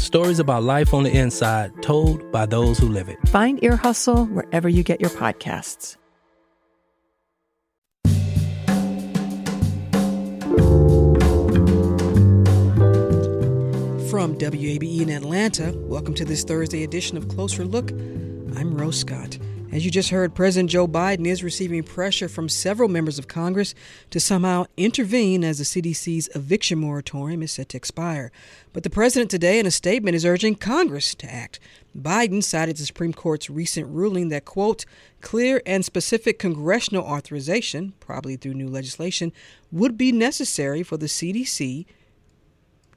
stories about life on the inside told by those who live it. Find Ear Hustle wherever you get your podcasts. From WABE in Atlanta, welcome to this Thursday edition of Closer Look. I'm Rose Scott. As you just heard, President Joe Biden is receiving pressure from several members of Congress to somehow intervene as the CDC's eviction moratorium is set to expire. But the president today, in a statement, is urging Congress to act. Biden cited the Supreme Court's recent ruling that, quote, clear and specific congressional authorization, probably through new legislation, would be necessary for the CDC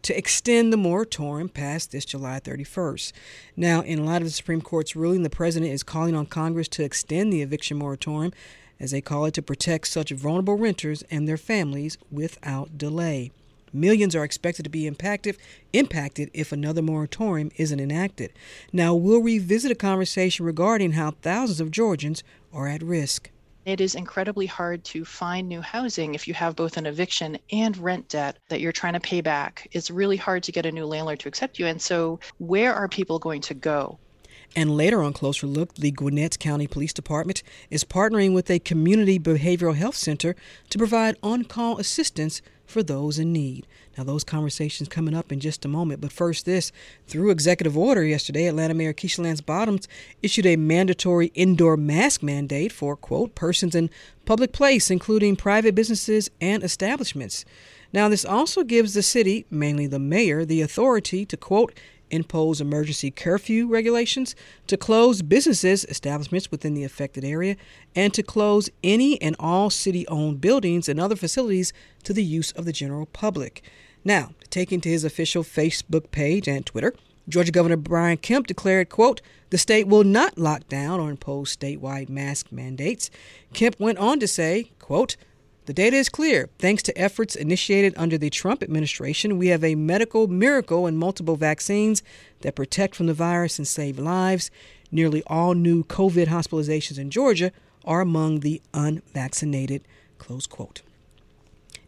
to extend the moratorium past this July 31st. Now, in light of the Supreme Court's ruling, the president is calling on Congress to extend the eviction moratorium, as they call it, to protect such vulnerable renters and their families without delay. Millions are expected to be impacted impacted if another moratorium isn't enacted. Now, we'll revisit a conversation regarding how thousands of Georgians are at risk. It is incredibly hard to find new housing if you have both an eviction and rent debt that you're trying to pay back. It's really hard to get a new landlord to accept you. And so, where are people going to go? And later on Closer Look, the Gwinnett County Police Department is partnering with a community behavioral health center to provide on call assistance for those in need. Now, those conversations coming up in just a moment. But first, this through executive order yesterday, Atlanta Mayor Keisha Lance Bottoms issued a mandatory indoor mask mandate for, quote, persons in public place, including private businesses and establishments. Now, this also gives the city, mainly the mayor, the authority to, quote, impose emergency curfew regulations, to close businesses, establishments within the affected area, and to close any and all city owned buildings and other facilities to the use of the general public. Now, taking to his official Facebook page and Twitter, Georgia Governor Brian Kemp declared, quote, the state will not lock down or impose statewide mask mandates. Kemp went on to say, quote, the data is clear. Thanks to efforts initiated under the Trump administration, we have a medical miracle and multiple vaccines that protect from the virus and save lives. Nearly all new COVID hospitalizations in Georgia are among the unvaccinated. Close quote.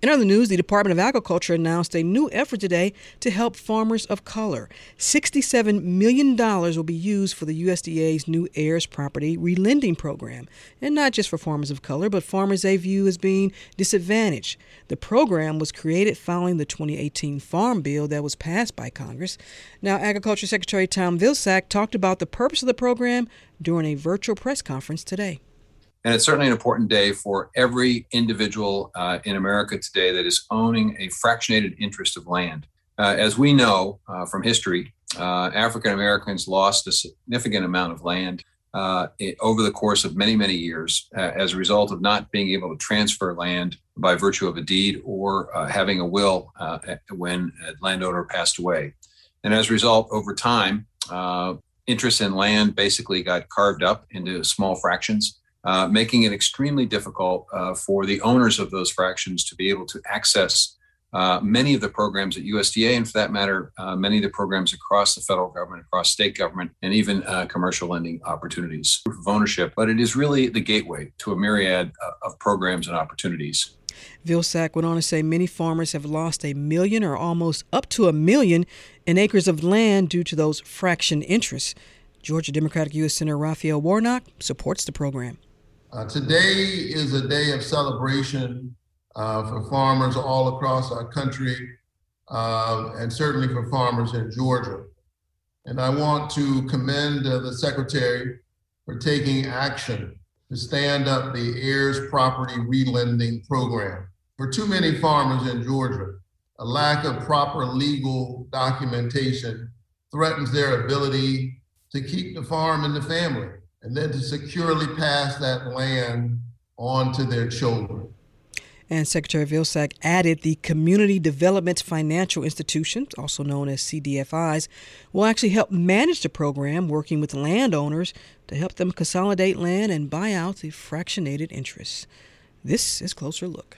In other news, the Department of Agriculture announced a new effort today to help farmers of color. $67 million will be used for the USDA's new heirs property relending program. And not just for farmers of color, but farmers they view as being disadvantaged. The program was created following the 2018 Farm Bill that was passed by Congress. Now, Agriculture Secretary Tom Vilsack talked about the purpose of the program during a virtual press conference today. And it's certainly an important day for every individual uh, in America today that is owning a fractionated interest of land. Uh, as we know uh, from history, uh, African Americans lost a significant amount of land uh, over the course of many, many years uh, as a result of not being able to transfer land by virtue of a deed or having a will when a landowner passed away. And as a result, over time, interest in land basically got carved up into small fractions. Uh, making it extremely difficult uh, for the owners of those fractions to be able to access uh, many of the programs at USDA, and for that matter, uh, many of the programs across the federal government, across state government, and even uh, commercial lending opportunities. Proof of ownership, but it is really the gateway to a myriad of programs and opportunities. Vilsack went on to say many farmers have lost a million or almost up to a million in acres of land due to those fraction interests. Georgia Democratic U.S. Senator Raphael Warnock supports the program. Uh, today is a day of celebration uh, for farmers all across our country, uh, and certainly for farmers in Georgia. And I want to commend uh, the Secretary for taking action to stand up the heirs property relending program. For too many farmers in Georgia, a lack of proper legal documentation threatens their ability to keep the farm in the family and then to securely pass that land on to their children. And Secretary Vilsack added the Community Development Financial Institutions, also known as CDFIs, will actually help manage the program, working with landowners to help them consolidate land and buy out the fractionated interests. This is Closer Look.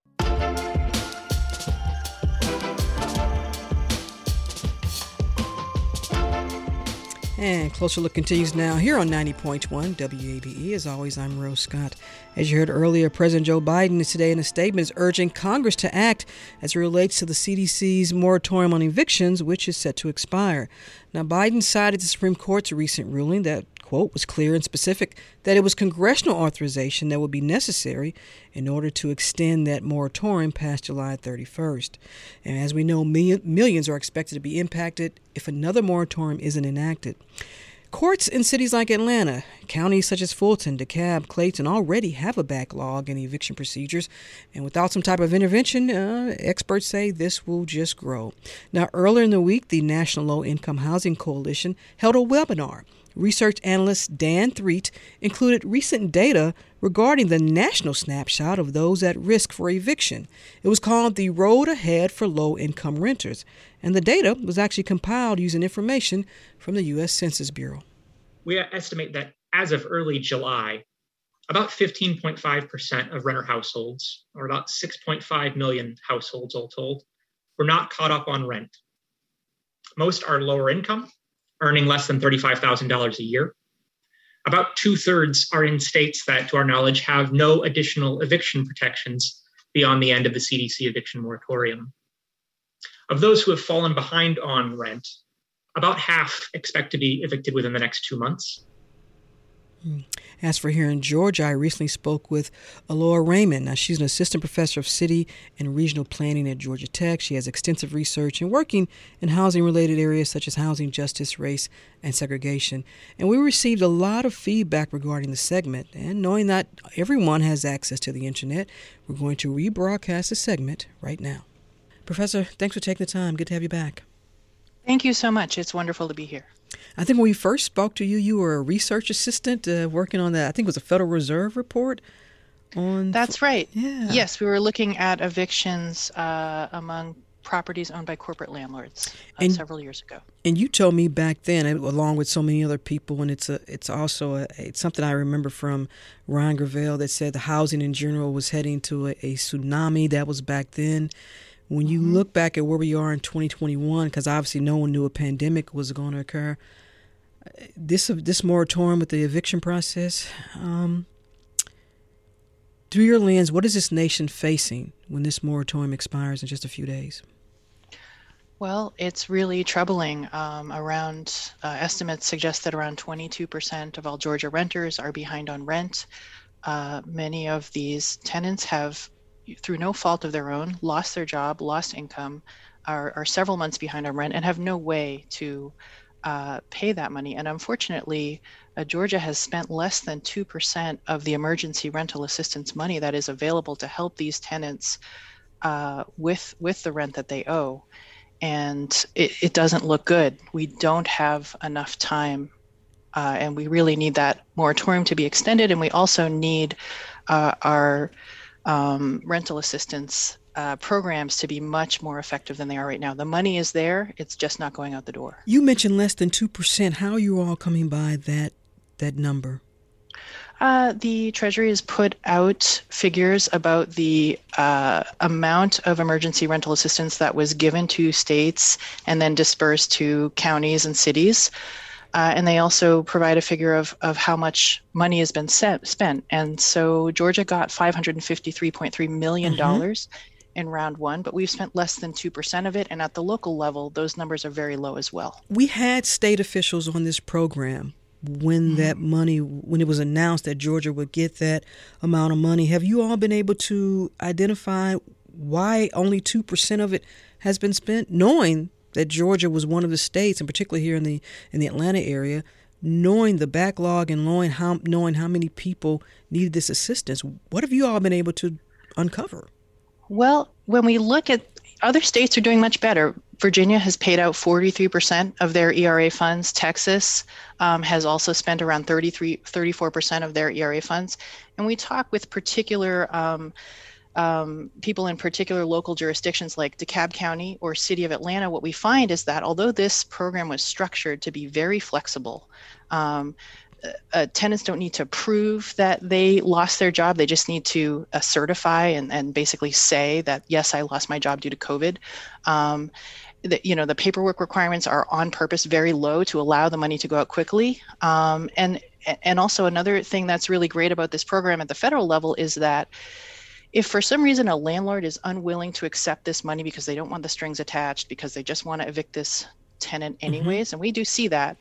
And Closer Look continues now here on 90.1 WABE. As always, I'm Rose Scott. As you heard earlier, President Joe Biden is today in a statement is urging Congress to act as it relates to the CDC's moratorium on evictions, which is set to expire. Now, Biden cited the Supreme Court's recent ruling that quote, was clear and specific that it was congressional authorization that would be necessary in order to extend that moratorium past July 31st. And as we know, millions are expected to be impacted if another moratorium isn't enacted. Courts in cities like Atlanta, counties such as Fulton, DeKalb, Clayton already have a backlog in eviction procedures, and without some type of intervention, uh, experts say this will just grow. Now, earlier in the week, the National Low Income Housing Coalition held a webinar Research analyst Dan Threet included recent data regarding the national snapshot of those at risk for eviction. It was called The Road Ahead for Low Income Renters, and the data was actually compiled using information from the U.S. Census Bureau. We estimate that as of early July, about 15.5% of renter households, or about 6.5 million households all told, were not caught up on rent. Most are lower income, earning less than $35,000 a year. About two thirds are in states that, to our knowledge, have no additional eviction protections beyond the end of the CDC eviction moratorium. Of those who have fallen behind on rent, about half expect to be evicted within the next two months. Mm. As for here in Georgia, I recently spoke with Elora Raymond. Now, she's an assistant professor of city and regional planning at Georgia Tech. She has extensive research and working in housing related areas such as housing justice, race, and segregation. And we received a lot of feedback regarding the segment. And knowing that everyone has access to the internet, we're going to rebroadcast the segment right now. Professor, thanks for taking the time. Good to have you back. Thank you so much. It's wonderful to be here. I think when we first spoke to you, you were a research assistant uh, working on that. I think it was a Federal Reserve report. On That's right. Yeah. Yes, we were looking at evictions uh, among properties owned by corporate landlords uh, and, several years ago. And you told me back then, along with so many other people, and it's a, it's also a, it's something I remember from Ryan Gravel that said the housing in general was heading to a, a tsunami. That was back then. When you mm-hmm. look back at where we are in 2021, because obviously no one knew a pandemic was going to occur, this this moratorium with the eviction process, um, through your lens, what is this nation facing when this moratorium expires in just a few days? Well, it's really troubling. Um, around uh, estimates suggest that around 22% of all Georgia renters are behind on rent. Uh, many of these tenants have through no fault of their own, lost their job, lost income, are, are several months behind on rent, and have no way to uh, pay that money. And unfortunately, uh, Georgia has spent less than 2% of the emergency rental assistance money that is available to help these tenants uh, with, with the rent that they owe. And it, it doesn't look good. We don't have enough time, uh, and we really need that moratorium to be extended. And we also need uh, our um, rental assistance uh, programs to be much more effective than they are right now. The money is there; it's just not going out the door. You mentioned less than two percent. How are you all coming by that that number? Uh, the Treasury has put out figures about the uh, amount of emergency rental assistance that was given to states and then dispersed to counties and cities. Uh, and they also provide a figure of, of how much money has been set, spent. And so Georgia got $553.3 million mm-hmm. in round one, but we've spent less than 2% of it. And at the local level, those numbers are very low as well. We had state officials on this program when mm-hmm. that money when it was announced that Georgia would get that amount of money have you all been able to identify why only 2% of it has been spent knowing that Georgia was one of the states and particularly here in the in the Atlanta area knowing the backlog and knowing how knowing how many people needed this assistance what have you all been able to uncover well when we look at other states are doing much better Virginia has paid out 43% of their ERA funds. Texas um, has also spent around 33, 34% of their ERA funds. And we talk with particular um, um, people in particular local jurisdictions like DeKalb County or City of Atlanta. What we find is that although this program was structured to be very flexible, um, uh, tenants don't need to prove that they lost their job. They just need to uh, certify and, and basically say that, yes, I lost my job due to COVID. Um, the, you know the paperwork requirements are on purpose very low to allow the money to go out quickly um, and and also another thing that's really great about this program at the federal level is that if for some reason a landlord is unwilling to accept this money because they don't want the strings attached because they just want to evict this tenant mm-hmm. anyways mm-hmm. and we do see that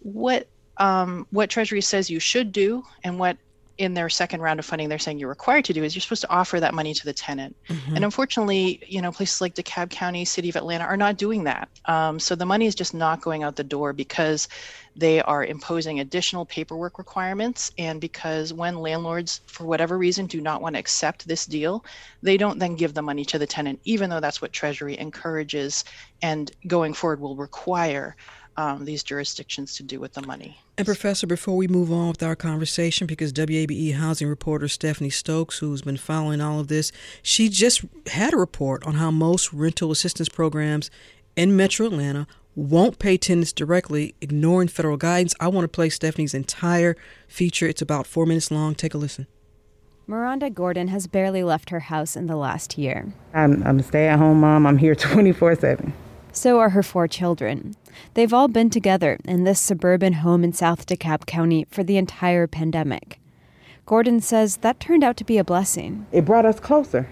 what um, what treasury says you should do and what in their second round of funding they're saying you're required to do is you're supposed to offer that money to the tenant. Mm-hmm. and unfortunately you know places like dekalb county city of atlanta are not doing that. Um, so the money is just not going out the door because they are imposing additional paperwork requirements. And because when landlords for whatever reason do not want to accept this deal they don't then give the money to the tenant even though that's what treasury encourages and going forward will require um, these jurisdictions to do with the money. And, Professor, before we move on with our conversation, because WABE housing reporter Stephanie Stokes, who's been following all of this, she just had a report on how most rental assistance programs in metro Atlanta won't pay tenants directly, ignoring federal guidance. I want to play Stephanie's entire feature. It's about four minutes long. Take a listen. Miranda Gordon has barely left her house in the last year. I'm, I'm a stay at home mom. I'm here 24 7. So are her four children. They've all been together in this suburban home in South DeKalb County for the entire pandemic. Gordon says that turned out to be a blessing. It brought us closer.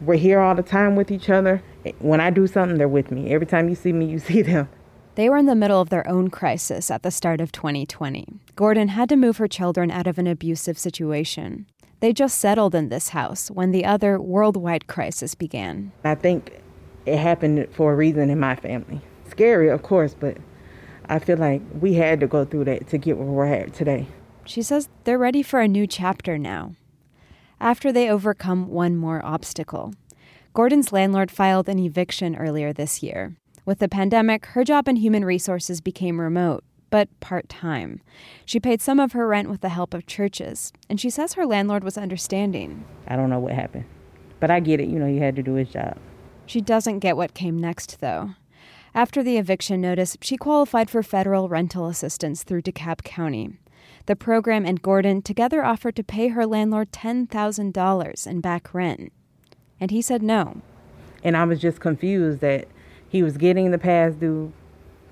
We're here all the time with each other. When I do something, they're with me. Every time you see me, you see them. They were in the middle of their own crisis at the start of 2020. Gordon had to move her children out of an abusive situation. They just settled in this house when the other worldwide crisis began. I think it happened for a reason in my family. Scary, of course, but I feel like we had to go through that to get where we're at today. She says they're ready for a new chapter now. After they overcome one more obstacle, Gordon's landlord filed an eviction earlier this year. With the pandemic, her job in human resources became remote, but part time. She paid some of her rent with the help of churches, and she says her landlord was understanding. I don't know what happened, but I get it. You know, he had to do his job. She doesn't get what came next, though. After the eviction notice, she qualified for federal rental assistance through DeKalb County. The program and Gordon together offered to pay her landlord $10,000 in back rent. And he said no. And I was just confused that he was getting the past due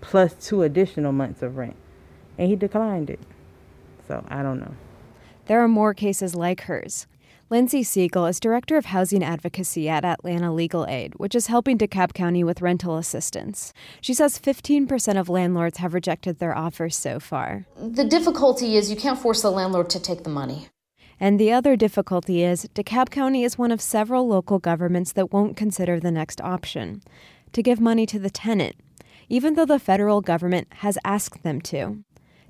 plus two additional months of rent. And he declined it. So I don't know. There are more cases like hers. Lindsay Siegel is Director of Housing Advocacy at Atlanta Legal Aid, which is helping DeKalb County with rental assistance. She says 15% of landlords have rejected their offers so far. The difficulty is you can't force the landlord to take the money. And the other difficulty is DeKalb County is one of several local governments that won't consider the next option to give money to the tenant, even though the federal government has asked them to.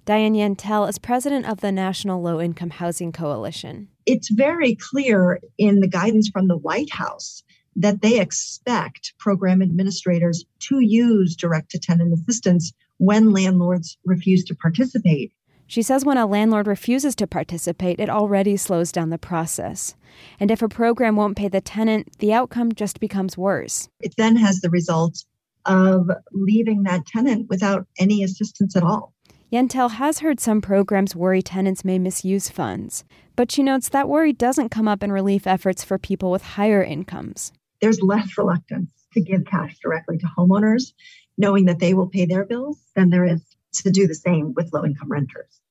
Diane Yentel is president of the National Low Income Housing Coalition. It's very clear in the guidance from the White House that they expect program administrators to use direct to tenant assistance when landlords refuse to participate. She says when a landlord refuses to participate, it already slows down the process. And if a program won't pay the tenant, the outcome just becomes worse. It then has the result of leaving that tenant without any assistance at all. Yentel has heard some programs worry tenants may misuse funds, but she notes that worry doesn't come up in relief efforts for people with higher incomes. There's less reluctance to give cash directly to homeowners, knowing that they will pay their bills, than there is to do the same with low income renters.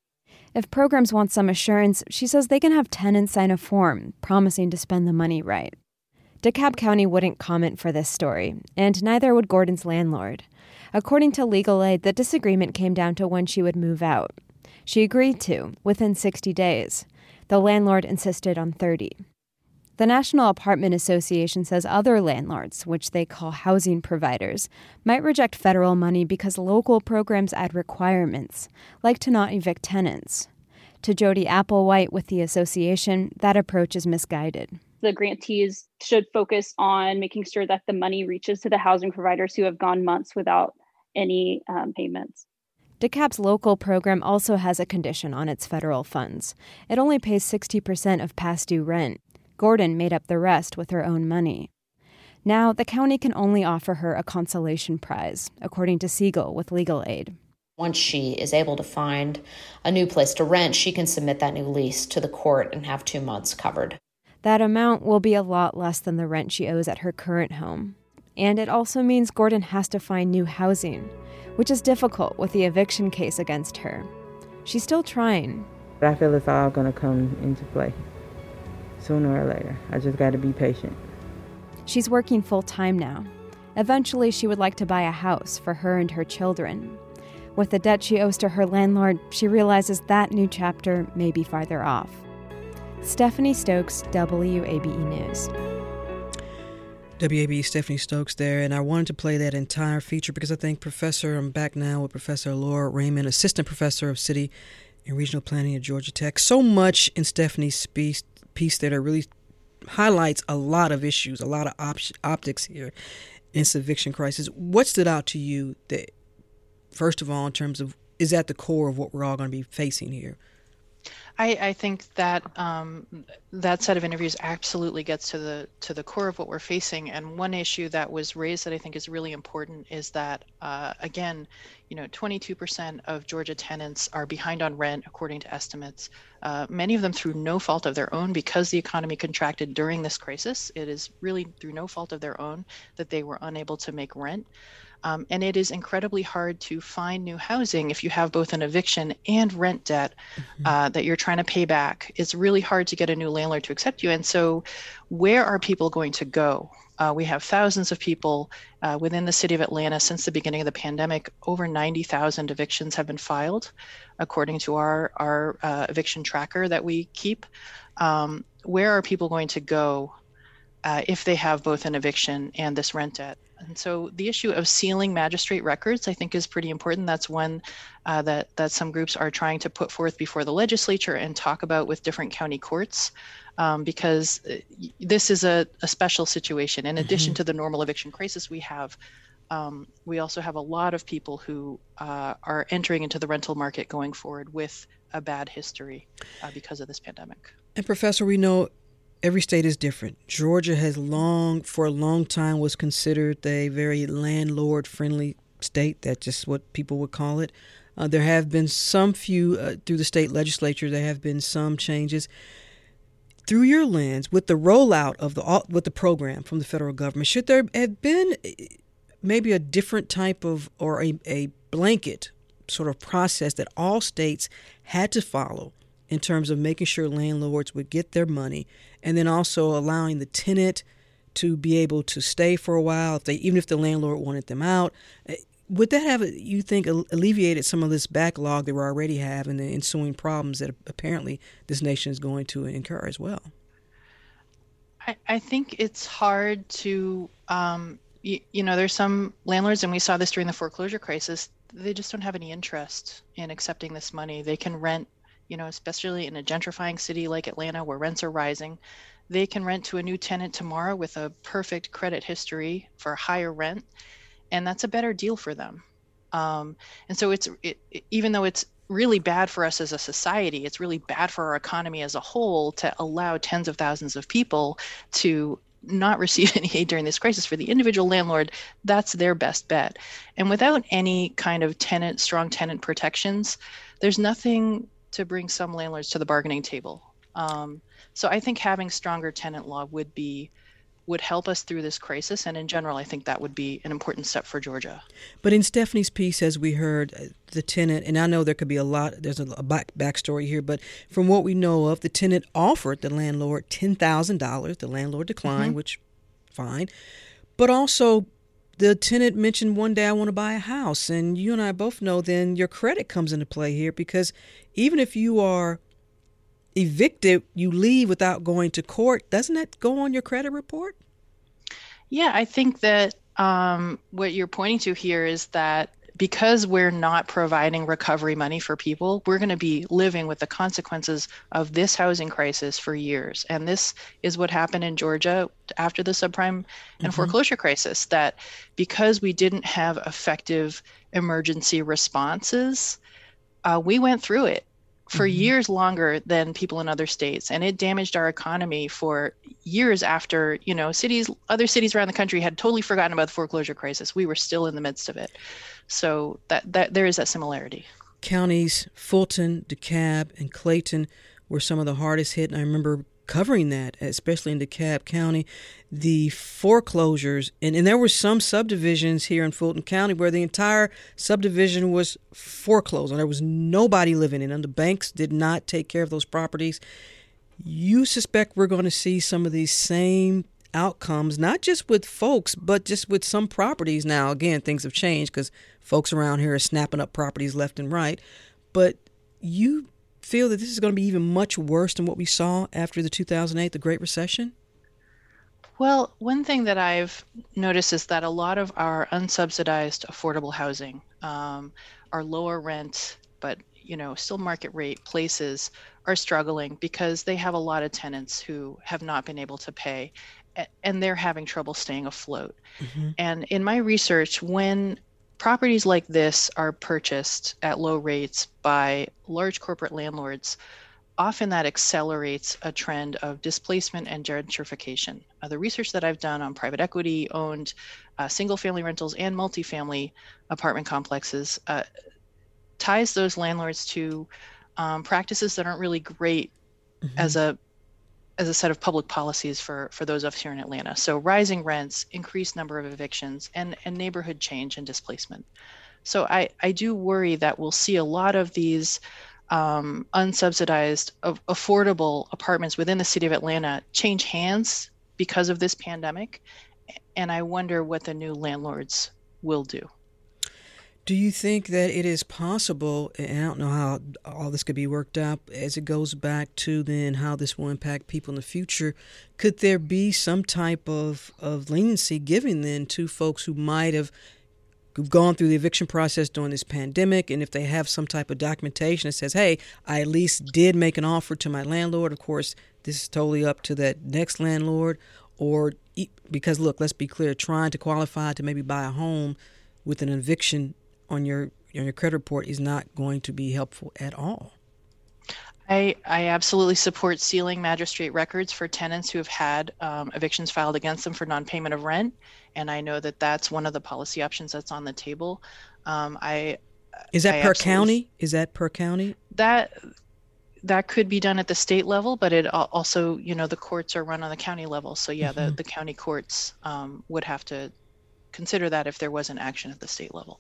If programs want some assurance, she says they can have tenants sign a form promising to spend the money right. DeKalb County wouldn't comment for this story, and neither would Gordon's landlord. According to legal aid, the disagreement came down to when she would move out. She agreed to, within 60 days. The landlord insisted on 30. The National Apartment Association says other landlords, which they call housing providers, might reject federal money because local programs add requirements, like to not evict tenants. To Jody Applewhite with the association, that approach is misguided. The grantees should focus on making sure that the money reaches to the housing providers who have gone months without any um, payments. DeKalb's local program also has a condition on its federal funds. It only pays 60% of past due rent. Gordon made up the rest with her own money. Now, the county can only offer her a consolation prize, according to Siegel with legal aid. Once she is able to find a new place to rent, she can submit that new lease to the court and have two months covered. That amount will be a lot less than the rent she owes at her current home. And it also means Gordon has to find new housing, which is difficult with the eviction case against her. She's still trying. I feel it's all going to come into play sooner or later. I just got to be patient. She's working full time now. Eventually, she would like to buy a house for her and her children. With the debt she owes to her landlord, she realizes that new chapter may be farther off. Stephanie Stokes, WABE News. WABE Stephanie Stokes there, and I wanted to play that entire feature because I think Professor, I'm back now with Professor Elora Raymond, Assistant Professor of City and Regional Planning at Georgia Tech. So much in Stephanie's speech piece there that really highlights a lot of issues, a lot of op- optics here in this eviction crisis. What stood out to you that, first of all, in terms of is at the core of what we're all going to be facing here? I, I think that um, that set of interviews absolutely gets to the to the core of what we're facing. And one issue that was raised that I think is really important is that uh, again, you know, 22% of Georgia tenants are behind on rent according to estimates. Uh, many of them through no fault of their own because the economy contracted during this crisis. It is really through no fault of their own that they were unable to make rent. Um, and it is incredibly hard to find new housing if you have both an eviction and rent debt mm-hmm. uh, that you're trying to pay back. It's really hard to get a new landlord to accept you. And so, where are people going to go? Uh, we have thousands of people uh, within the city of Atlanta since the beginning of the pandemic. Over 90,000 evictions have been filed, according to our, our uh, eviction tracker that we keep. Um, where are people going to go uh, if they have both an eviction and this rent debt? And so the issue of sealing magistrate records, I think, is pretty important. That's one uh, that that some groups are trying to put forth before the legislature and talk about with different county courts, um, because uh, this is a, a special situation. In addition mm-hmm. to the normal eviction crisis we have, um, we also have a lot of people who uh, are entering into the rental market going forward with a bad history uh, because of this pandemic. And Professor, we know every state is different. Georgia has long, for a long time, was considered a very landlord friendly state. That's just what people would call it. Uh, there have been some few uh, through the state legislature. There have been some changes through your lens with the rollout of the with the program from the federal government. Should there have been uh, maybe a different type of or a, a blanket sort of process that all states had to follow in terms of making sure landlords would get their money and then also allowing the tenant to be able to stay for a while if they even if the landlord wanted them out. Eh, would that have you think alleviated some of this backlog that we already have and the ensuing problems that apparently this nation is going to incur as well? I, I think it's hard to um, you, you know there's some landlords and we saw this during the foreclosure crisis they just don't have any interest in accepting this money. They can rent you know, especially in a gentrifying city like Atlanta where rents are rising, they can rent to a new tenant tomorrow with a perfect credit history for higher rent, and that's a better deal for them. Um, and so it's it, even though it's really bad for us as a society, it's really bad for our economy as a whole to allow tens of thousands of people to not receive any aid during this crisis for the individual landlord that's their best bet and without any kind of tenant strong tenant protections there's nothing to bring some landlords to the bargaining table. Um, so I think having stronger tenant law would be would help us through this crisis. And in general, I think that would be an important step for Georgia. But in Stephanie's piece, as we heard, uh, the tenant, and I know there could be a lot, there's a, a back, backstory here, but from what we know of, the tenant offered the landlord $10,000. The landlord declined, mm-hmm. which, fine. But also, the tenant mentioned one day I want to buy a house, and you and I both know then your credit comes into play here because even if you are evicted, you leave without going to court. Doesn't that go on your credit report? Yeah, I think that um, what you're pointing to here is that because we're not providing recovery money for people, we're going to be living with the consequences of this housing crisis for years. And this is what happened in Georgia after the subprime and mm-hmm. foreclosure crisis that because we didn't have effective emergency responses, uh, we went through it for mm-hmm. years longer than people in other states and it damaged our economy for years after you know cities other cities around the country had totally forgotten about the foreclosure crisis. We were still in the midst of it. So that, that there is that similarity. Counties fulton dekalb and clayton were some of the hardest hit and i remember covering that, especially in DeKalb County, the foreclosures. And, and there were some subdivisions here in Fulton County where the entire subdivision was foreclosed and there was nobody living in them. The banks did not take care of those properties. You suspect we're going to see some of these same outcomes, not just with folks, but just with some properties. Now, again, things have changed because folks around here are snapping up properties left and right. But you feel that this is going to be even much worse than what we saw after the 2008, the Great Recession? Well, one thing that I've noticed is that a lot of our unsubsidized affordable housing, um, our lower rent, but you know still market rate places are struggling because they have a lot of tenants who have not been able to pay and they're having trouble staying afloat. Mm-hmm. And in my research, when properties like this are purchased at low rates by large corporate landlords, often that accelerates a trend of displacement and gentrification. Uh, the research that I've done on private equity owned uh, single family rentals and multifamily apartment complexes uh, ties those landlords to um, practices that aren't really great mm-hmm. as a as a set of public policies for for those of us here in Atlanta. So rising rents, increased number of evictions, and and neighborhood change and displacement. So I I do worry that we'll see a lot of these um, unsubsidized, affordable apartments within the city of Atlanta change hands because of this pandemic, and I wonder what the new landlords will do. Do you think that it is possible, and I don't know how all this could be worked out as it goes back to then how this will impact people in the future? Could there be some type of, of leniency given then to folks who might have gone through the eviction process during this pandemic and if they have some type of documentation that says, hey, I at least did make an offer to my landlord, of course, this is totally up to that next landlord, or because look, let's be clear, trying to qualify to maybe buy a home with an eviction on your on your credit report is not going to be helpful at all. I, I absolutely support sealing magistrate records for tenants who have had um, evictions filed against them for non-payment of rent, and I know that that's one of the policy options that's on the table. Um, I is that I per county? Is that per county? That that could be done at the state level, but it also, you know, the courts are run on the county level. So yeah, mm-hmm. the the county courts um, would have to consider that if there was an action at the state level.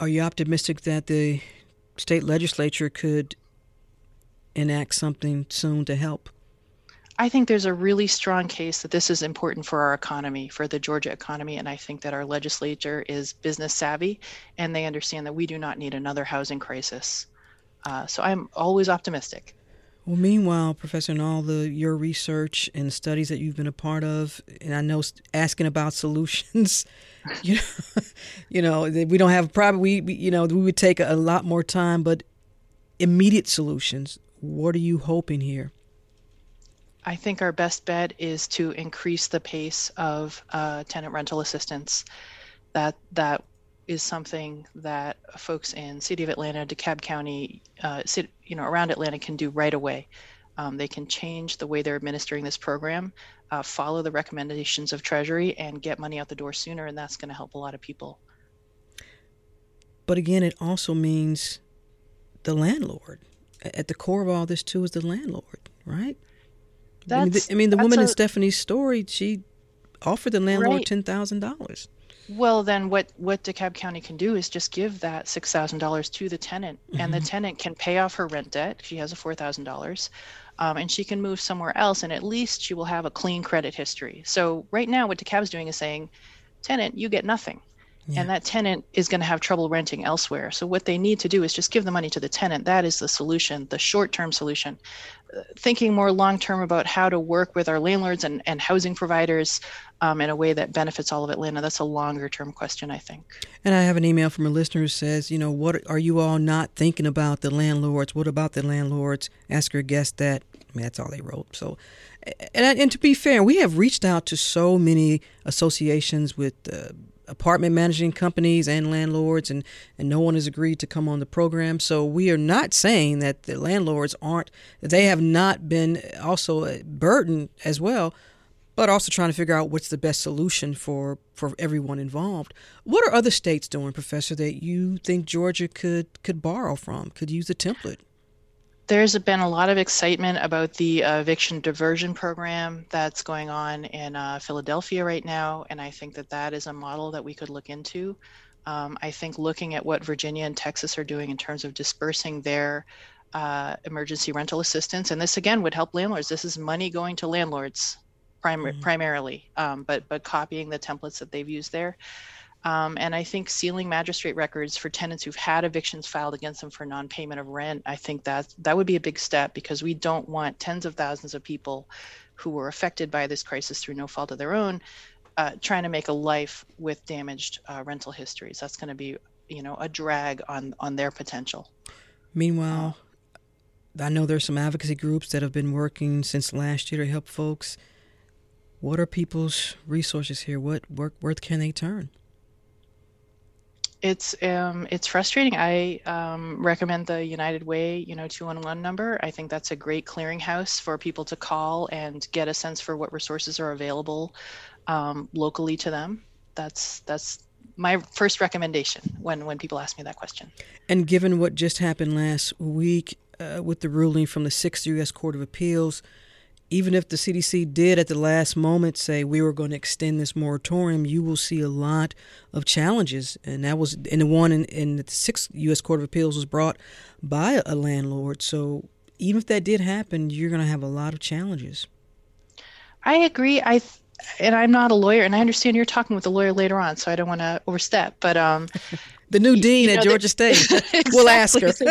Are you optimistic that the state legislature could enact something soon to help? I think there's a really strong case that this is important for our economy, for the Georgia economy, and I think that our legislature is business savvy and they understand that we do not need another housing crisis. Uh, so I'm always optimistic. Well, meanwhile, Professor, in all the your research and studies that you've been a part of, and I know asking about solutions, you know, you know we don't have probably we you know we would take a lot more time, but immediate solutions. What are you hoping here? I think our best bet is to increase the pace of uh, tenant rental assistance. That that is something that folks in City of Atlanta, DeKalb County, uh, you know, around Atlanta can do right away. Um, they can change the way they're administering this program, uh, follow the recommendations of Treasury, and get money out the door sooner, and that's going to help a lot of people. But again, it also means the landlord. At the core of all this, too, is the landlord, right? That's, I mean, the, I mean, the woman a, in Stephanie's story, she offered the landlord right. $10,000. Well, then what, what DeKalb County can do is just give that $6,000 to the tenant, mm-hmm. and the mm-hmm. tenant can pay off her rent debt. She has a $4,000. Um, and she can move somewhere else, and at least she will have a clean credit history. So, right now, what DeKalb's doing is saying, tenant, you get nothing. Yeah. And that tenant is going to have trouble renting elsewhere. So, what they need to do is just give the money to the tenant. That is the solution, the short term solution thinking more long term about how to work with our landlords and, and housing providers um, in a way that benefits all of Atlanta. That's a longer term question, I think. And I have an email from a listener who says, you know, what are you all not thinking about the landlords? What about the landlords? Ask your guest that. I mean, that's all they wrote. So, and, and to be fair, we have reached out to so many associations with uh, apartment managing companies and landlords, and, and no one has agreed to come on the program. So we are not saying that the landlords aren't, they have not been also burdened as well, but also trying to figure out what's the best solution for, for everyone involved. What are other states doing, Professor, that you think Georgia could, could borrow from, could use a template? There's been a lot of excitement about the uh, eviction diversion program that's going on in uh, Philadelphia right now, and I think that that is a model that we could look into. Um, I think looking at what Virginia and Texas are doing in terms of dispersing their uh, emergency rental assistance, and this again would help landlords. This is money going to landlords prim- mm-hmm. primarily, um, but but copying the templates that they've used there. Um, and I think sealing magistrate records for tenants who've had evictions filed against them for non-payment of rent, I think that that would be a big step because we don't want tens of thousands of people who were affected by this crisis through no fault of their own, uh, trying to make a life with damaged uh, rental histories. That's going to be, you know, a drag on on their potential. Meanwhile, I know there's some advocacy groups that have been working since last year to help folks. What are people's resources here? What work where can they turn? It's um, it's frustrating. I um, recommend the United Way, you know, 211 number. I think that's a great clearinghouse for people to call and get a sense for what resources are available um, locally to them. That's that's my first recommendation when when people ask me that question. And given what just happened last week uh, with the ruling from the Sixth U.S. Court of Appeals even if the CDC did at the last moment say we were going to extend this moratorium, you will see a lot of challenges. And that was, in the one in, in the sixth U.S. Court of Appeals was brought by a landlord. So even if that did happen, you're going to have a lot of challenges. I agree. I and I'm not a lawyer, and I understand you're talking with a lawyer later on, so I don't want to overstep. But um, the new dean you know, at Georgia the, State, exactly. we'll ask her. so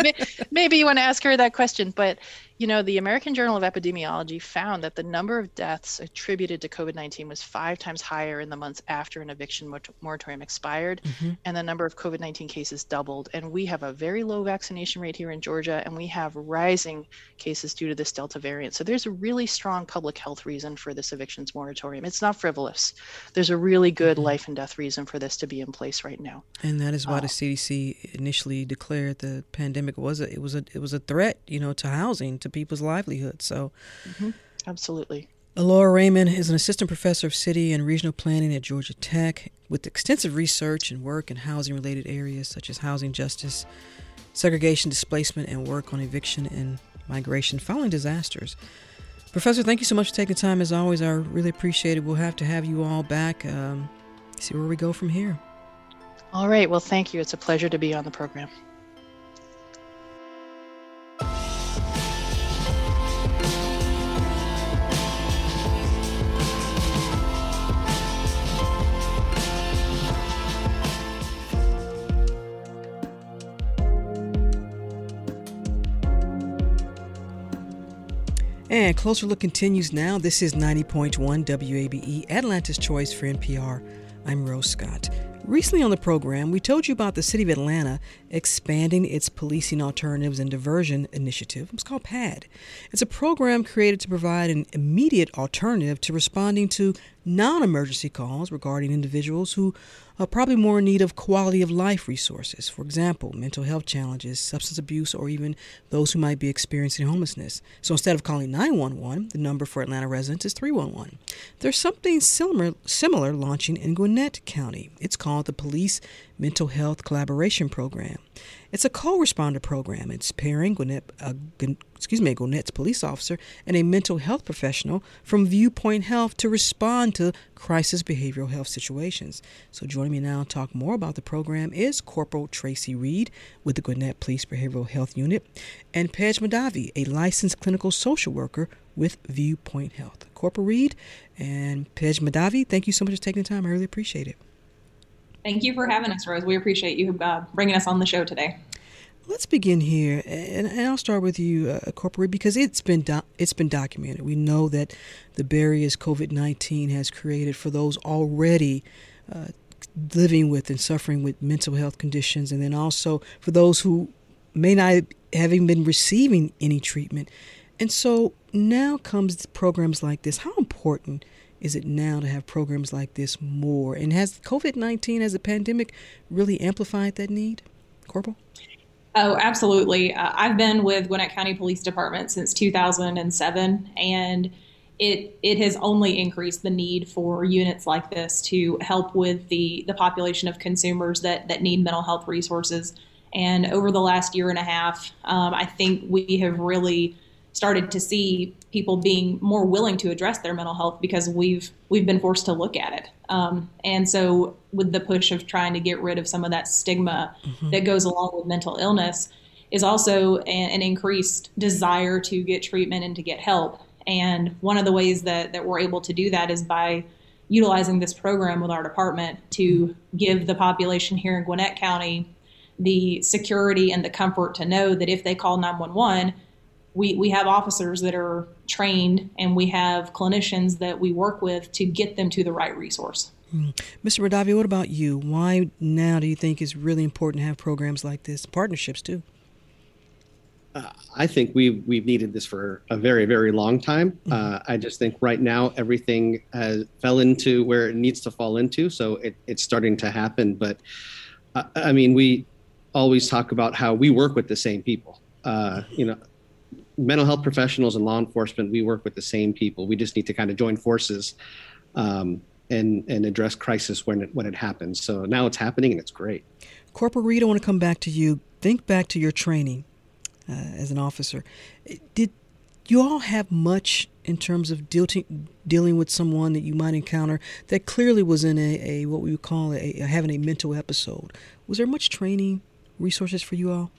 maybe you want to ask her that question, but you know, the American Journal of Epidemiology found that the number of deaths attributed to COVID 19 was five times higher in the months after an eviction moratorium expired, mm-hmm. and the number of COVID 19 cases doubled. And we have a very low vaccination rate here in Georgia, and we have rising cases due to this Delta variant. So there's a really strong public health reason for this evictions moratorium. It's not frivolous. There's a really good mm-hmm. life and death reason for this to be in place right now. And that is why uh, the CDC initially declared the pandemic was a, it was a it was a threat, you know, to housing, to people's livelihoods. So, mm-hmm. absolutely. Elora Raymond is an assistant professor of city and regional planning at Georgia Tech with extensive research and work in housing related areas such as housing justice, segregation, displacement, and work on eviction and migration following disasters. Professor, thank you so much for taking the time. As always, I really appreciate it. We'll have to have you all back, um, see where we go from here. All right. Well, thank you. It's a pleasure to be on the program. And Closer Look continues now. This is 90.1 WABE, Atlanta's Choice for NPR. I'm Rose Scott. Recently on the program, we told you about the City of Atlanta expanding its Policing Alternatives and Diversion initiative. It's called PAD. It's a program created to provide an immediate alternative to responding to non emergency calls regarding individuals who are probably more in need of quality of life resources. For example, mental health challenges, substance abuse, or even those who might be experiencing homelessness. So instead of calling 911, the number for Atlanta residents is 311. There's something similar, similar launching in Gwinnett County. It's called the Police Mental Health Collaboration Program. It's a co-responder program. It's pairing Gwinnett, uh, excuse me, Gwinnett's police officer and a mental health professional from Viewpoint Health to respond to crisis behavioral health situations. So joining me now to talk more about the program is Corporal Tracy Reed with the Gwinnett Police Behavioral Health Unit and Pej Mahdavi, a licensed clinical social worker with Viewpoint Health. Corporal Reed and Pej Mahdavi, thank you so much for taking the time. I really appreciate it. Thank you for having us, Rose. We appreciate you uh, bringing us on the show today. Let's begin here, and, and I'll start with you, uh, Corporal, because it's been do- it's been documented. We know that the barriers COVID nineteen has created for those already uh, living with and suffering with mental health conditions, and then also for those who may not having been receiving any treatment. And so now comes programs like this. How important is it now to have programs like this more? And has COVID 19 as a pandemic really amplified that need, Corporal? Oh, absolutely. Uh, I've been with Gwinnett County Police Department since 2007, and it it has only increased the need for units like this to help with the the population of consumers that that need mental health resources. And over the last year and a half, um, I think we have really started to see people being more willing to address their mental health because we've we've been forced to look at it. Um, and so, with the push of trying to get rid of some of that stigma mm-hmm. that goes along with mental illness, is also an, an, increased desire to get treatment and to get help. And one of the ways that that we're able to do that is by utilizing this program with our department to give the population here in Gwinnett County the security and the comfort to know that if they call 911 we, we have officers that are trained and we have clinicians that we work with to get them to the right resource. Mm. Mr. Mahdavi, what about you? Why now do you think it's really important to have programs like this, partnerships too? Uh, I think we've we've needed this for a very very long time. Mm-hmm. Uh, I just think right now everything has fell into where it needs to fall into, so it, it's starting to happen. But uh, I mean, we always talk about how we work with the same people. Uh, you know, mental health professionals and law enforcement, we work with the same people. We just need to kind of join forces um, and and address crisis when it when it happens. So now it's happening and it's great. Corporal Reed, I want to come back to you. Think back to your training uh, as an officer. Did you all have much in terms of dealing dealing with someone that you might encounter that clearly was in a, a what we would call a, a having a mental episode? Was there much training resources for you all?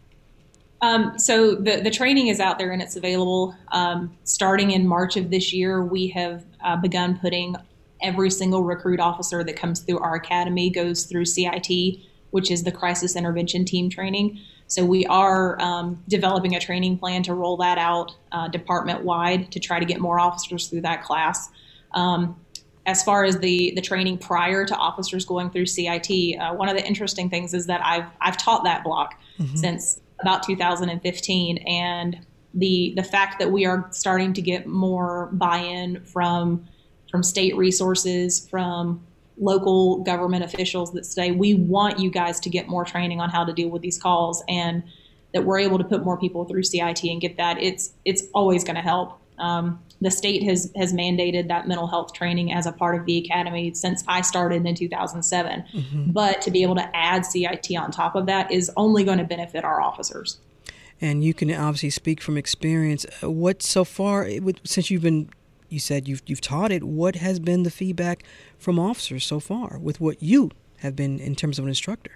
Um, so the, the training is out there and it's available. Um, starting in March of this year, we have uh, begun putting every single recruit officer that comes through our academy goes through CIT, which is the Crisis Intervention Team training. So we are um, developing a training plan to roll that out uh, department wide to try to get more officers through that class. Um, as far as the the training prior to officers going through CIT, uh, one of the interesting things is that I've I've taught that block mm-hmm. since about 2015 and the the fact that we are starting to get more buy-in from from state resources from local government officials that say we want you guys to get more training on how to deal with these calls and that we're able to put more people through CIT and get that it's it's always going to help. Um, the state has has mandated that mental health training as a part of the academy since I started in 2007. Mm-hmm. But to be able to add CIT on top of that is only going to benefit our officers. And you can obviously speak from experience. Uh, what so far, since you've been, you said you've you've taught it. What has been the feedback from officers so far with what you have been in terms of an instructor?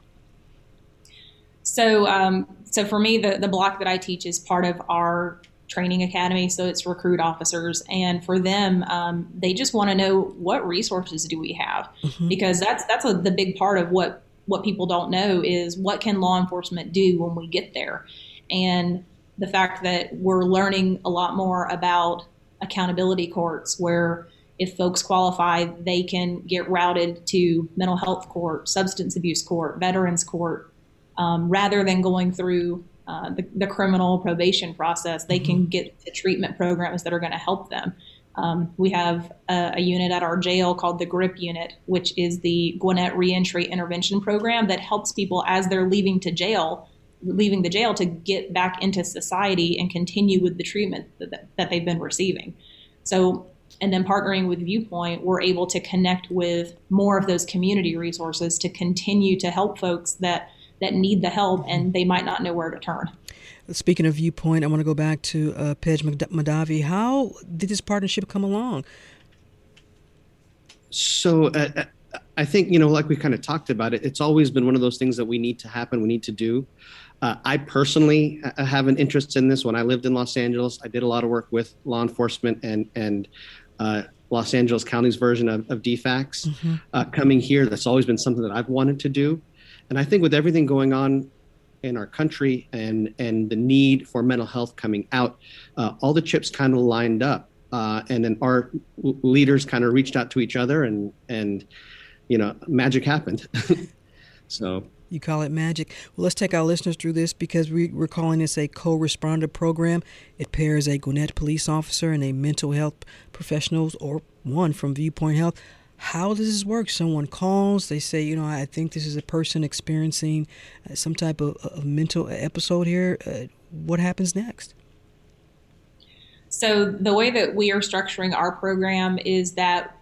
So, um, so for me, the the block that I teach is part of our training academy so it's recruit officers. And for them um, they just want to know what resources do we have? Mm-hmm. because that's that's a, the big part of what what people don't know is what can law enforcement do when we get there? And the fact that we're learning a lot more about accountability courts where if folks qualify they can get routed to mental health court substance abuse court veterans court um, rather than going through uh, the, the, criminal probation process, they can mm-hmm. get the treatment programs that are going to help them. Um, we have a, a, unit at our jail called the GRIP unit, which is the Gwinnett Reentry Intervention Program that helps people as they're leaving to jail, leaving the jail to get back into society and continue with the treatment that, that they've been receiving. So and then partnering with Viewpoint, we're able to connect with more of those community resources to continue to help folks that that need the help and they might not know where to turn. Speaking of Viewpoint, I want to go back to uh, Pej Mahdavi. How did this partnership come along? So uh, uh I think you know, like we kind of talked about it, it's always been one of those things that we need to happen, we need to do. Uh, I personally uh, have an interest in this. When I lived in Los Angeles, I did a lot of work with law enforcement and and uh, Los Angeles County's version of, of DFACS. Mm-hmm. Uh, coming here, that's always been something that I've wanted to do. And I think with everything going on in our country and and the need for mental health coming out, uh, all the chips kind of lined up. Uh, and then our leaders kind of reached out to each other, and and you know, magic happened. so you call it magic. Well, let's take our listeners through this because we, we're calling this a co responder program. It pairs a Gwinnett police officer and a mental health professional or one from Viewpoint Health. How does this work? Someone calls, they say, you know, I think this is a person experiencing uh, some type of, of, mental episode here. Uh, what happens next? So, the way that we are structuring our program is that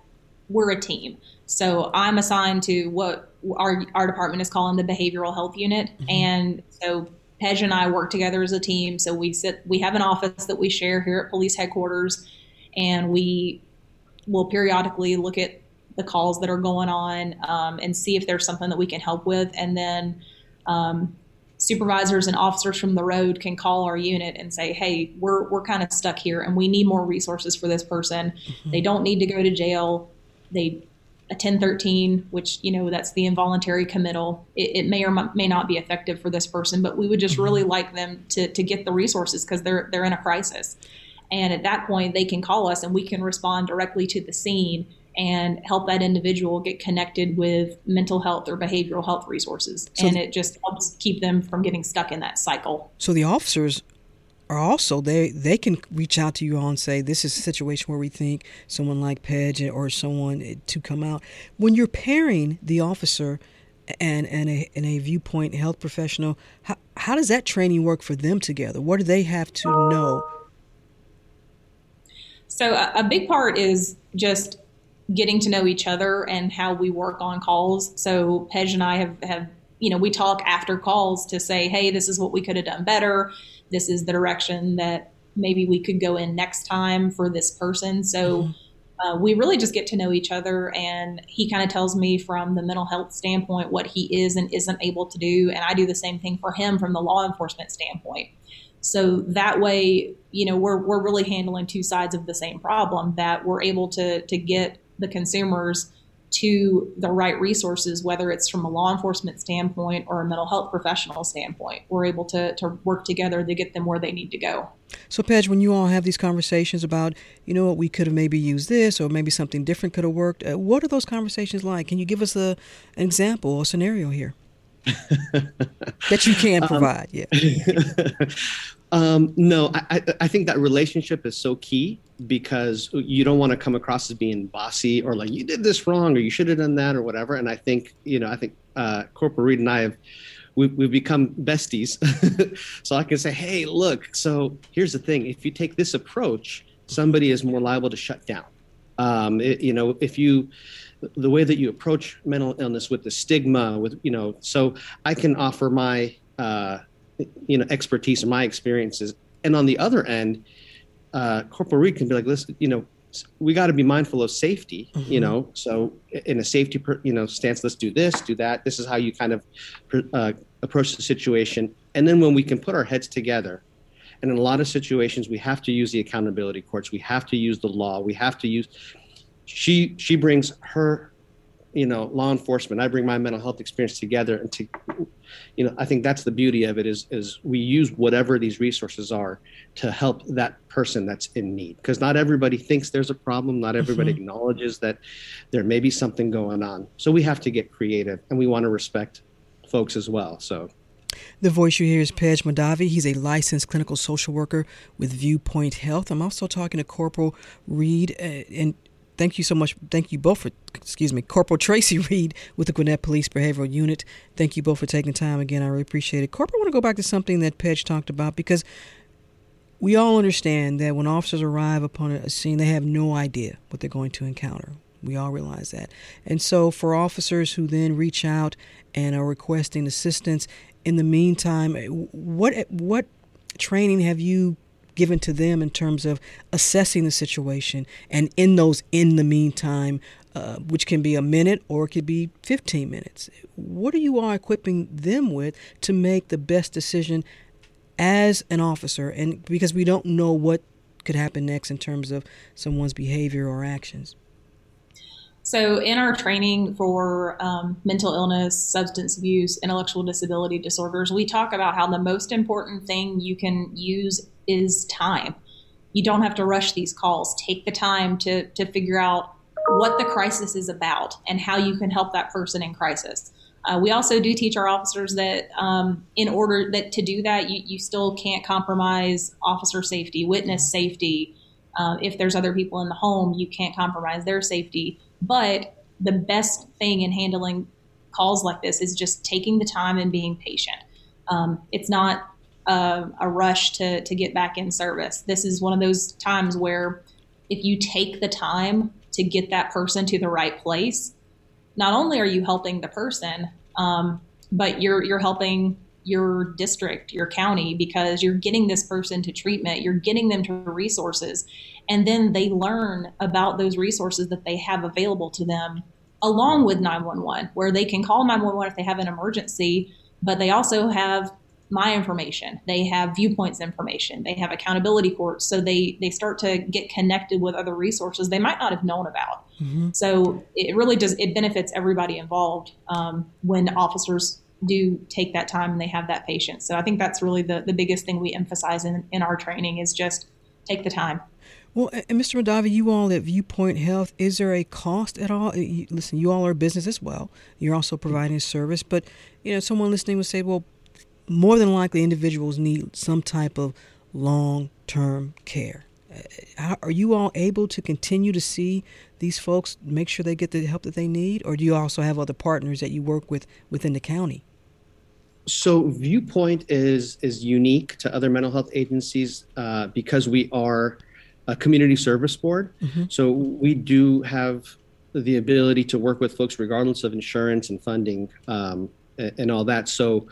we're a team. So I'm assigned to what our, our department is calling the behavioral health unit. Mm-hmm. And so Pej and I work together as a team. So we sit, we have an office that we share here at police headquarters, and we will periodically look at the calls that are going on um, and see if there's something that we can help with. And then um, supervisors and officers from the road can call our unit and say, "Hey, we're we're kind of stuck here, and we need more resources for this person. Mm-hmm. They don't need to go to jail. They a 1013, which, you know, that's the involuntary committal. It, it, may or may not be effective for this person, but we would just mm-hmm. really like them to, to get the resources because they're, they're in a crisis. And at that point, they can call us and we can respond directly to the scene and help that individual get connected with mental health or behavioral health resources. So and it just helps keep them from getting stuck in that cycle. So the officers are also they they can reach out to you all and say this is a situation where we think someone like Pej or someone to come out. When you're pairing the officer and and a, and a viewpoint health professional, how how does that training work for them together? What do they have to know? So a, a big part is just getting to know each other and how we work on calls. So Pej and I have have you know we talk after calls to say hey this is what we could have done better this is the direction that maybe we could go in next time for this person. So mm-hmm. uh, we really just get to know each other, and he kind of tells me from the mental health standpoint what he is and isn't able to do, and I do the same thing for him from the law enforcement standpoint. So that way, you know, we're we're really handling two sides of the same problem that we're able to to get the consumers to the right resources, whether it's from a law enforcement standpoint or a mental health professional standpoint. We're able to, to work together to get them where they need to go. So, Pej, when you all have these conversations about, you know what, we could have maybe used this or maybe something different could have worked, uh, what are those conversations like? Can you give us a, an example or scenario here? that you can um, provide, um, yeah. um, no, I, I think that relationship is so key because you don't want to come across as being bossy or like you did this wrong or you should have done that or whatever. And I think you know I think uh, Corporal Reed and I have we've, we've become besties. so I can say, hey, look. So here's the thing: if you take this approach, somebody is more liable to shut down. Um, it, you know, if you the way that you approach mental illness with the stigma, with you know, so I can offer my uh, you know expertise or my experiences, and on the other end uh, Corporal Reed can be like, listen, you know, we got to be mindful of safety, mm-hmm. you know. So in a safety, per, you know, stance, let's do this, do that. This is how you kind of uh, approach the situation. And then when we can put our heads together, and in a lot of situations, we have to use the accountability courts. We have to use the law. We have to use. She she brings her you know law enforcement i bring my mental health experience together and to you know i think that's the beauty of it is is we use whatever these resources are to help that person that's in need because not everybody thinks there's a problem not everybody mm-hmm. acknowledges that there may be something going on so we have to get creative and we want to respect folks as well so the voice you hear is Pej Mahdavi. He's a licensed clinical social worker with Viewpoint Health. I'm also talking to Corporal Reed, uh, and thank you so much. Thank you both for, excuse me, Corporal Tracy Reed with the Gwinnett Police Behavioral Unit. Thank you both for taking time again. I really appreciate it. Corporal, I want to go back to something that Pej talked about because we all understand that when officers arrive upon a scene, they have no idea what they're going to encounter. We all realize that. And so, for officers who then reach out and are requesting assistance, in the meantime, what what training have you given to them in terms of assessing the situation and in those in the meantime, uh, which can be a minute or it could be 15 minutes? What are you all equipping them with to make the best decision as an officer? And because we don't know what could happen next in terms of someone's behavior or actions. So, in our training for um, mental illness, substance abuse, intellectual disability disorders, we talk about how the most important thing you can use is time. You don't have to rush these calls. Take the time to, to figure out what the crisis is about and how you can help that person in crisis. Uh, we also do teach our officers that um, in order that to do that, you, you still can't compromise officer safety, witness safety. Uh, if there's other people in the home, you can't compromise their safety but the best thing in handling calls like this is just taking the time and being patient. Um, it's not a, a, rush to, to get back in service. This is one of those times where if you take the time to get that person to the right place, not only are you helping the person, um, but you're you're helping your district, your county, because you're getting this person to treatment, you're getting them to resources, and then they learn about those resources that they have available to them along with 911, where they can call 911 if they have an emergency, but they also have my information. They have viewpoints information. They have accountability courts. So they they start to get connected with other resources they might not have known about. Mm-hmm. So it really does it benefits everybody involved um, when officers do take that time and they have that patience. So I think that's really the the biggest thing we emphasize in in our training is just take the time. Well, and Mr. Mahdavi, you all at Viewpoint Health, is there a cost at all? listen, you all are a business as well. You're also providing a service, but you know, someone listening would say, well, more than likely, individuals need some type of long-term care. Uh, are you all able to continue to see these folks, make sure they get the help that they need, or do you also have other partners that you work with within the county? So Viewpoint is is unique to other mental health agencies uh, because we are a community service board. Mm-hmm. So we do have the ability to work with folks regardless of insurance and funding um, and, all that. So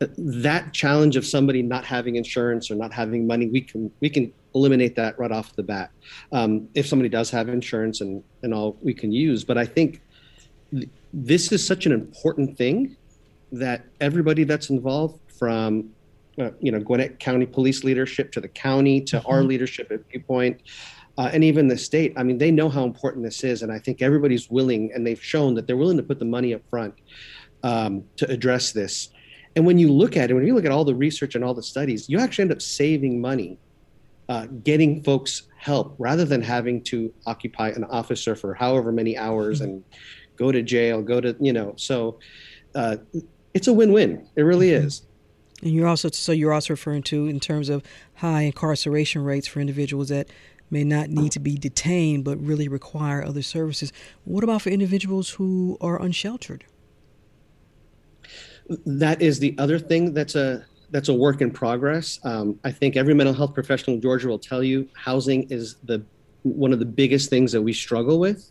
uh, that challenge of somebody not having insurance or not having money, we can we can eliminate that right off the bat. Um, if somebody does have insurance and and all, we can use. But I think th- this is such an important thing that everybody that's involved from uh, you know, Gwinnett County Police leadership to the county to mm-hmm. our leadership at Viewpoint, uh, and even the state. I mean, they know how important this is, and I think everybody's willing, and they've shown that they're willing to put the money up front um, to address this. And when you look at it, when you look at all the research and all the studies, you actually end up saving money, uh, getting folks help rather than having to occupy an officer for however many hours and go to jail, go to you know. So uh, it's a win-win. It really mm-hmm. is. And you're also so you're also referring to in terms of high incarceration rates for individuals that may not need to be detained but really require other services. What about for individuals who are unsheltered? That is the other thing that's a that's a work in progress. Um, I think every mental health professional in Georgia will tell you housing is the one of the biggest things that we struggle with.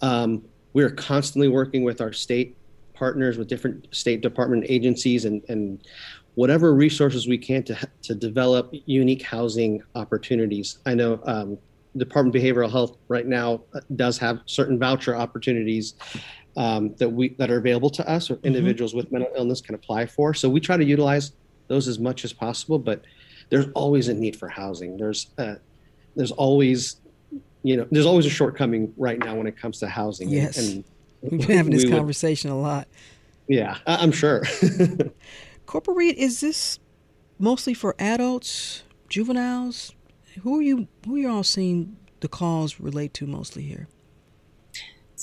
Um, we are constantly working with our state partners, with different state department agencies, and, and whatever resources we can to, to develop unique housing opportunities. I know um, Department of Behavioral Health right now uh, does have certain voucher opportunities um, that we that are available to us or mm-hmm. individuals mm-hmm. with mental illness can apply for. So we try to utilize those as much as possible, but there's always a need for housing. There's uh, there's always you know there's always a shortcoming right now when it comes to housing. Yes, and, and we've been having this we conversation would, a lot. Yeah, I'm sure. Corporate is this mostly for adults, juveniles? Who are you? Who are you all seeing the calls relate to mostly here?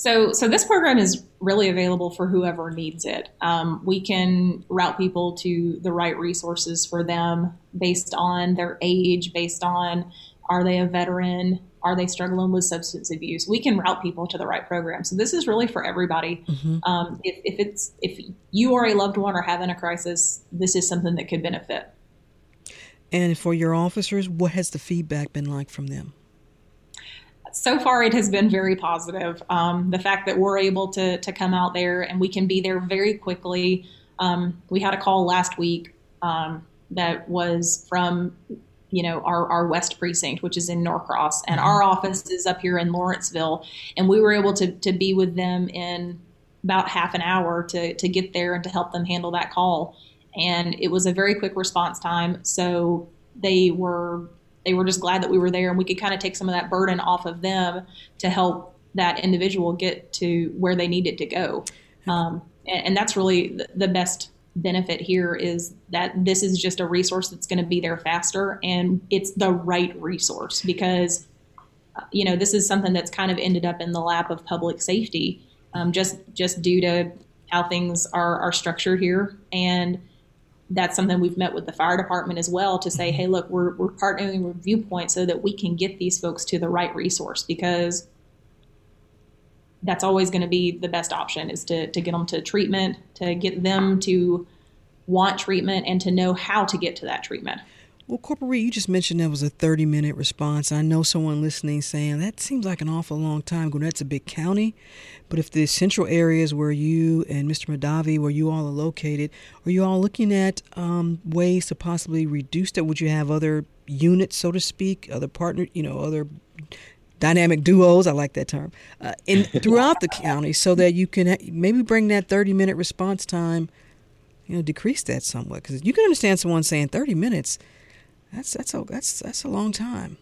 So, so this program is really available for whoever needs it. Um, we can route people to the right resources for them based on their age, based on are they a veteran, are they struggling with substance abuse? We can route people to the right program. So this is really for everybody. Mm-hmm. Um, if, if it's if you are a loved one or having a crisis, this is something that could benefit. And for your officers, what has the feedback been like from them? So far it has been very positive. Um, the fact that we're able to to come out there and we can be there very quickly. Um, we had a call last week um, that was from you know our, our west precinct which is in norcross and our office is up here in lawrenceville and we were able to, to be with them in about half an hour to, to get there and to help them handle that call and it was a very quick response time so they were they were just glad that we were there and we could kind of take some of that burden off of them to help that individual get to where they needed to go. Um, and, and, that's really the best benefit here is that this is just a resource that's going to be there faster and it's the right resource because uh, you know this is something that's kind of ended up in the lap of public safety um, just just due to how things are are structured here. And that's something we've met with the fire department as well to say mm-hmm. hey look we're, we're partnering with viewpoint so that we can get these folks to the right resource because that's always going to be the best option is to, to get them to treatment, to get them to want treatment and to know how to get to that treatment. Well, Corporal you just mentioned that was a 30 minute response. I know someone listening saying that seems like an awful long time. Gwinnett's a big county, but if the central areas where you and Mr. Mahdavi, where you all are located, are you all looking at um, ways to possibly reduce that? Would you have other units, so to speak, other partner, you know, other dynamic duos. I like that term. Uh, in throughout the county, so that you can ha- maybe bring that thirty minute response time, you know, decrease that somewhat because you can understand someone saying thirty minutes. That's that's a that's that's a long time.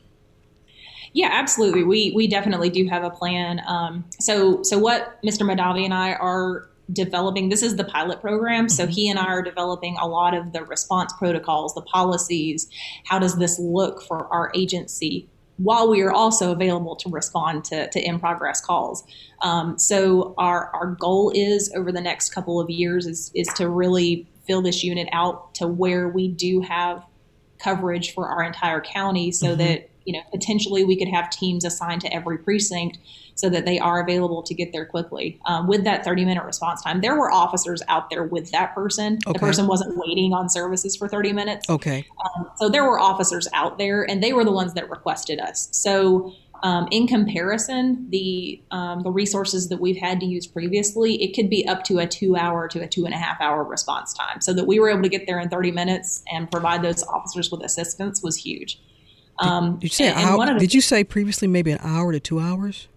Yeah, absolutely. We we definitely do have a plan. Um, so so what Mr. Mahdavi and I are developing this is the pilot program so mm-hmm. he and i are developing a lot of the response protocols the policies how does this look for our agency while we are also available to respond to, to in progress calls. Um, so our, our goal is over the next couple of years is, is to really fill this unit out to where we do have coverage for our entire county so mm-hmm. that you know potentially we could have teams assigned to every precinct so that they are available to get there quickly. Um, with that 30 minute response time, there were officers out there with that person. Okay. The person wasn't waiting on services for 30 minutes. Okay. Um, so there were officers out there, and they were the ones that requested us. So um, in comparison, the um, the resources that we've had to use previously, it could be up to a two hour to a two and a half hour response time. So that we were able to get there in 30 minutes and provide those officers with assistance was huge. Um, did, you say and, did you say previously maybe an hour to two hours?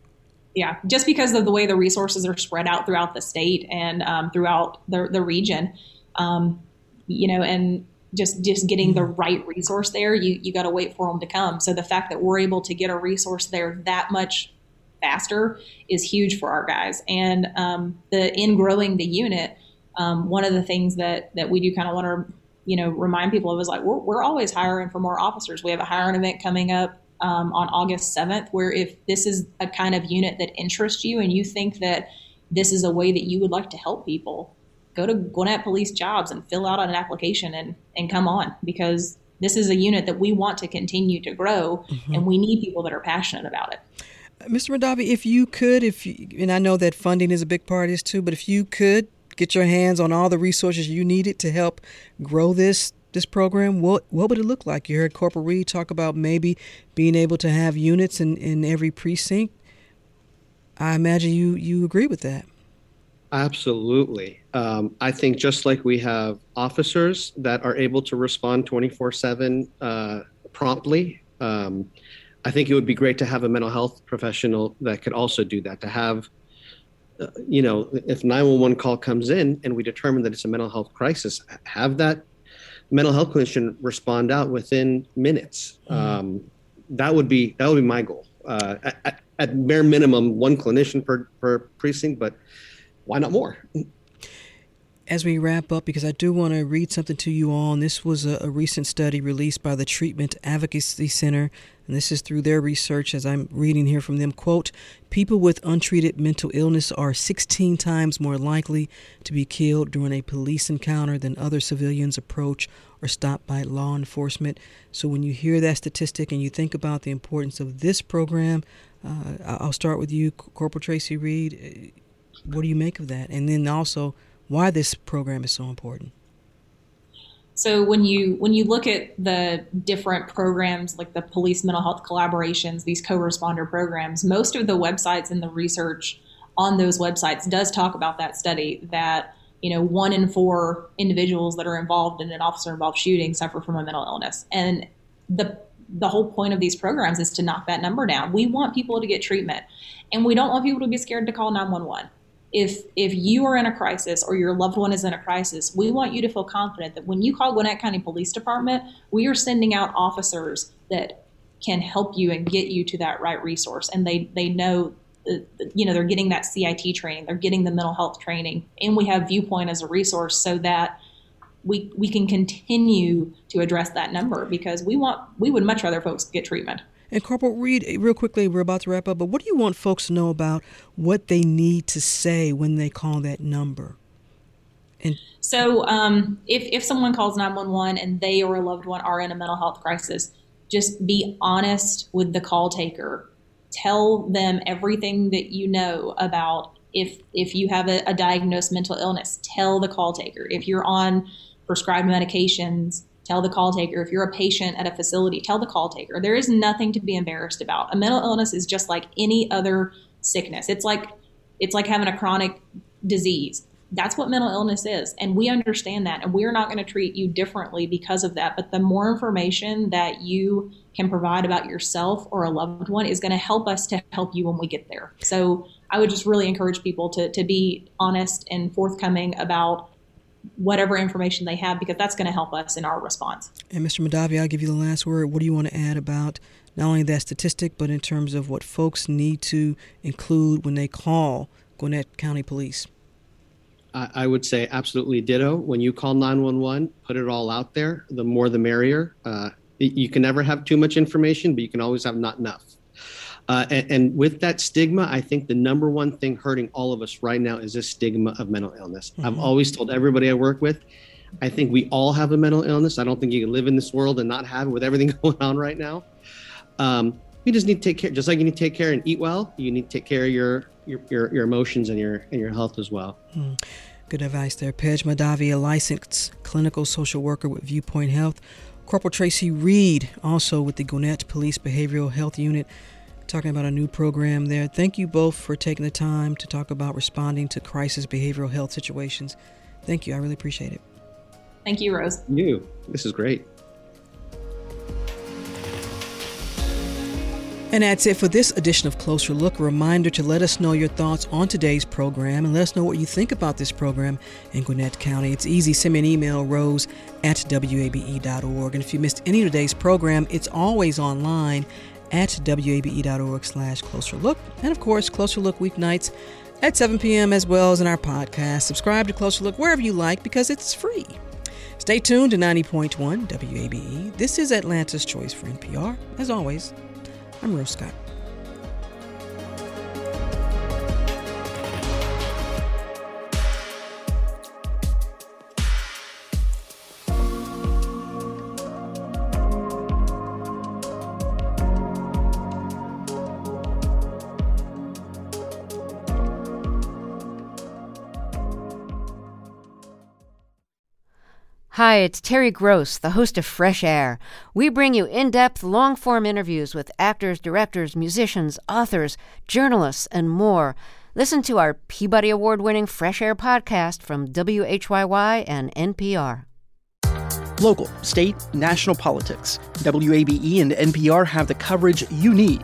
yeah, just because of the way the resources are spread out throughout the state and um, throughout the, the region, um, you know, and just just getting the mm-hmm. right resource there, you you got to wait for them to come. So the fact that we're able to get a resource there that much faster is huge for our guys. And um, the in growing the unit, um, one of the things that that we do kind of want to you know remind people of is like we're, we're always hiring for more officers. We have a hiring event coming up um, on August 7th, where if this is a kind of unit that interests you and you think that this is a way that you would like to help people, go to Gwinnett Police Jobs and fill out an application and, and come on because this is a unit that we want to continue to grow mm-hmm. and we need people that are passionate about it. Mr. Mahdavi, if you could, if you, and I know that funding is a big part of this too, but if you could get your hands on all the resources you needed to help grow this this program, what what would it look like? You heard Corporal Reed talk about maybe being able to have units in, in every precinct. I imagine you you agree with that. Absolutely. Um, I think just like we have officers that are able to respond 24 uh, 7 promptly, um, I think it would be great to have a mental health professional that could also do that, to have uh, you know, if 911 call comes in and we determine that it's a mental health crisis, have that mental health clinician respond out within minutes. Mm-hmm. Um, that would be that would be my goal. Uh, at, at, bare minimum, one clinician per, per precinct, but why not more? As we wrap up, because I do want to read something to you all, and this was a, a recent study released by the Treatment Advocacy Center and this is through their research as I'm reading here from them. Quote, people with untreated mental illness are 16 times more likely to be killed during a police encounter than other civilians approach or stopped by law enforcement. So when you hear that statistic and you think about the importance of this program, uh, I'll start with you, Corporal Tracy Reed. What do you make of that? And then also, why this program is so important? So when you when you look at the different programs like the police mental health collaborations, these co-responder programs, most of the websites and the research on those websites does talk about that study that you know one in four individuals that are involved in an officer involved shooting suffer from a mental illness and the the whole point of these programs is to knock that number down we want people to get treatment and we don't want people to be scared to call 911 if if you are in a crisis or your loved one is in a crisis we want you to feel confident that when you call gwinnett county police department we are sending out officers that can help you and get you to that right resource and they they know uh, you know they're getting that CIT training, they're getting the mental health training, and we have Viewpoint as a resource so that we we can continue to address that number because we want we would much rather folks get treatment. And Corporal Reed, real quickly, we're about to wrap up, but what do you want folks to know about what they need to say when they call that number? And so, um, if if someone calls nine one one and they or a loved one are in a mental health crisis, just be honest with the call taker. Tell them everything that you know about if if you have a, a diagnosed mental illness. Tell the call taker. If you're on prescribed medications tell the call taker. If you're a patient at a facility tell the call taker. There is nothing to be embarrassed about. A mental illness is just like any other sickness. It's like it's like having a chronic disease. That's what mental illness is and we understand that and we're not going to treat you differently because of that but the more information that you can provide about yourself or a loved one is going to help us to help you when we get there. So I would just really encourage people to, to be honest and forthcoming about whatever information they have because that's going to help us in our response. And Mr. Mahdavi, I'll give you the last word. What do you want to add about not only that statistic, but in terms of what folks need to include when they call Gwinnett County Police? I would say absolutely ditto. When you call 911, put it all out there. The more the merrier. Uh, you can never have too much information, but you can always have not enough. Uh, and, and, with that stigma, I think the number one thing hurting all of us right now is this stigma of mental illness. Mm-hmm. I've always told everybody I work with, I think we all have a mental illness. I don't think you can live in this world and not have it with everything going on right now. Um, you just need to take care, just like you need to take care and eat well. You need to take care of your your your, your emotions and your and your health as well. Mm. Good advice there, Pej Mahdavi, a licensed clinical social worker with Viewpoint Health. Corporal Tracy Reed, also with the Gwinnett Police Behavioral Health Unit, talking about a new program there. Thank you both for taking the time to talk about responding to crisis behavioral health situations. Thank you. I really appreciate it. Thank you, Rose. You. This is great. And that's it for this edition of Closer Look. A reminder to let us know your thoughts on today's program and let us know what you think about this program in Gwinnett County. It's easy. Send me an email, rose at wabe.org. And if you missed any of today's program, it's always online at wabe.org slash closer look. And of course, Closer Look weeknights at 7 p.m. as well as in our podcast. Subscribe to Closer Look wherever you like because it's free. Stay tuned to 90.1 WABE. This is Atlanta's Choice for NPR. As always, I'm Rose Scott. Hi, it's Terry Gross, the host of Fresh Air. We bring you in depth, long form interviews with actors, directors, musicians, authors, journalists, and more. Listen to our Peabody Award winning Fresh Air podcast from WHYY and NPR. Local, state, national politics. WABE and NPR have the coverage you need.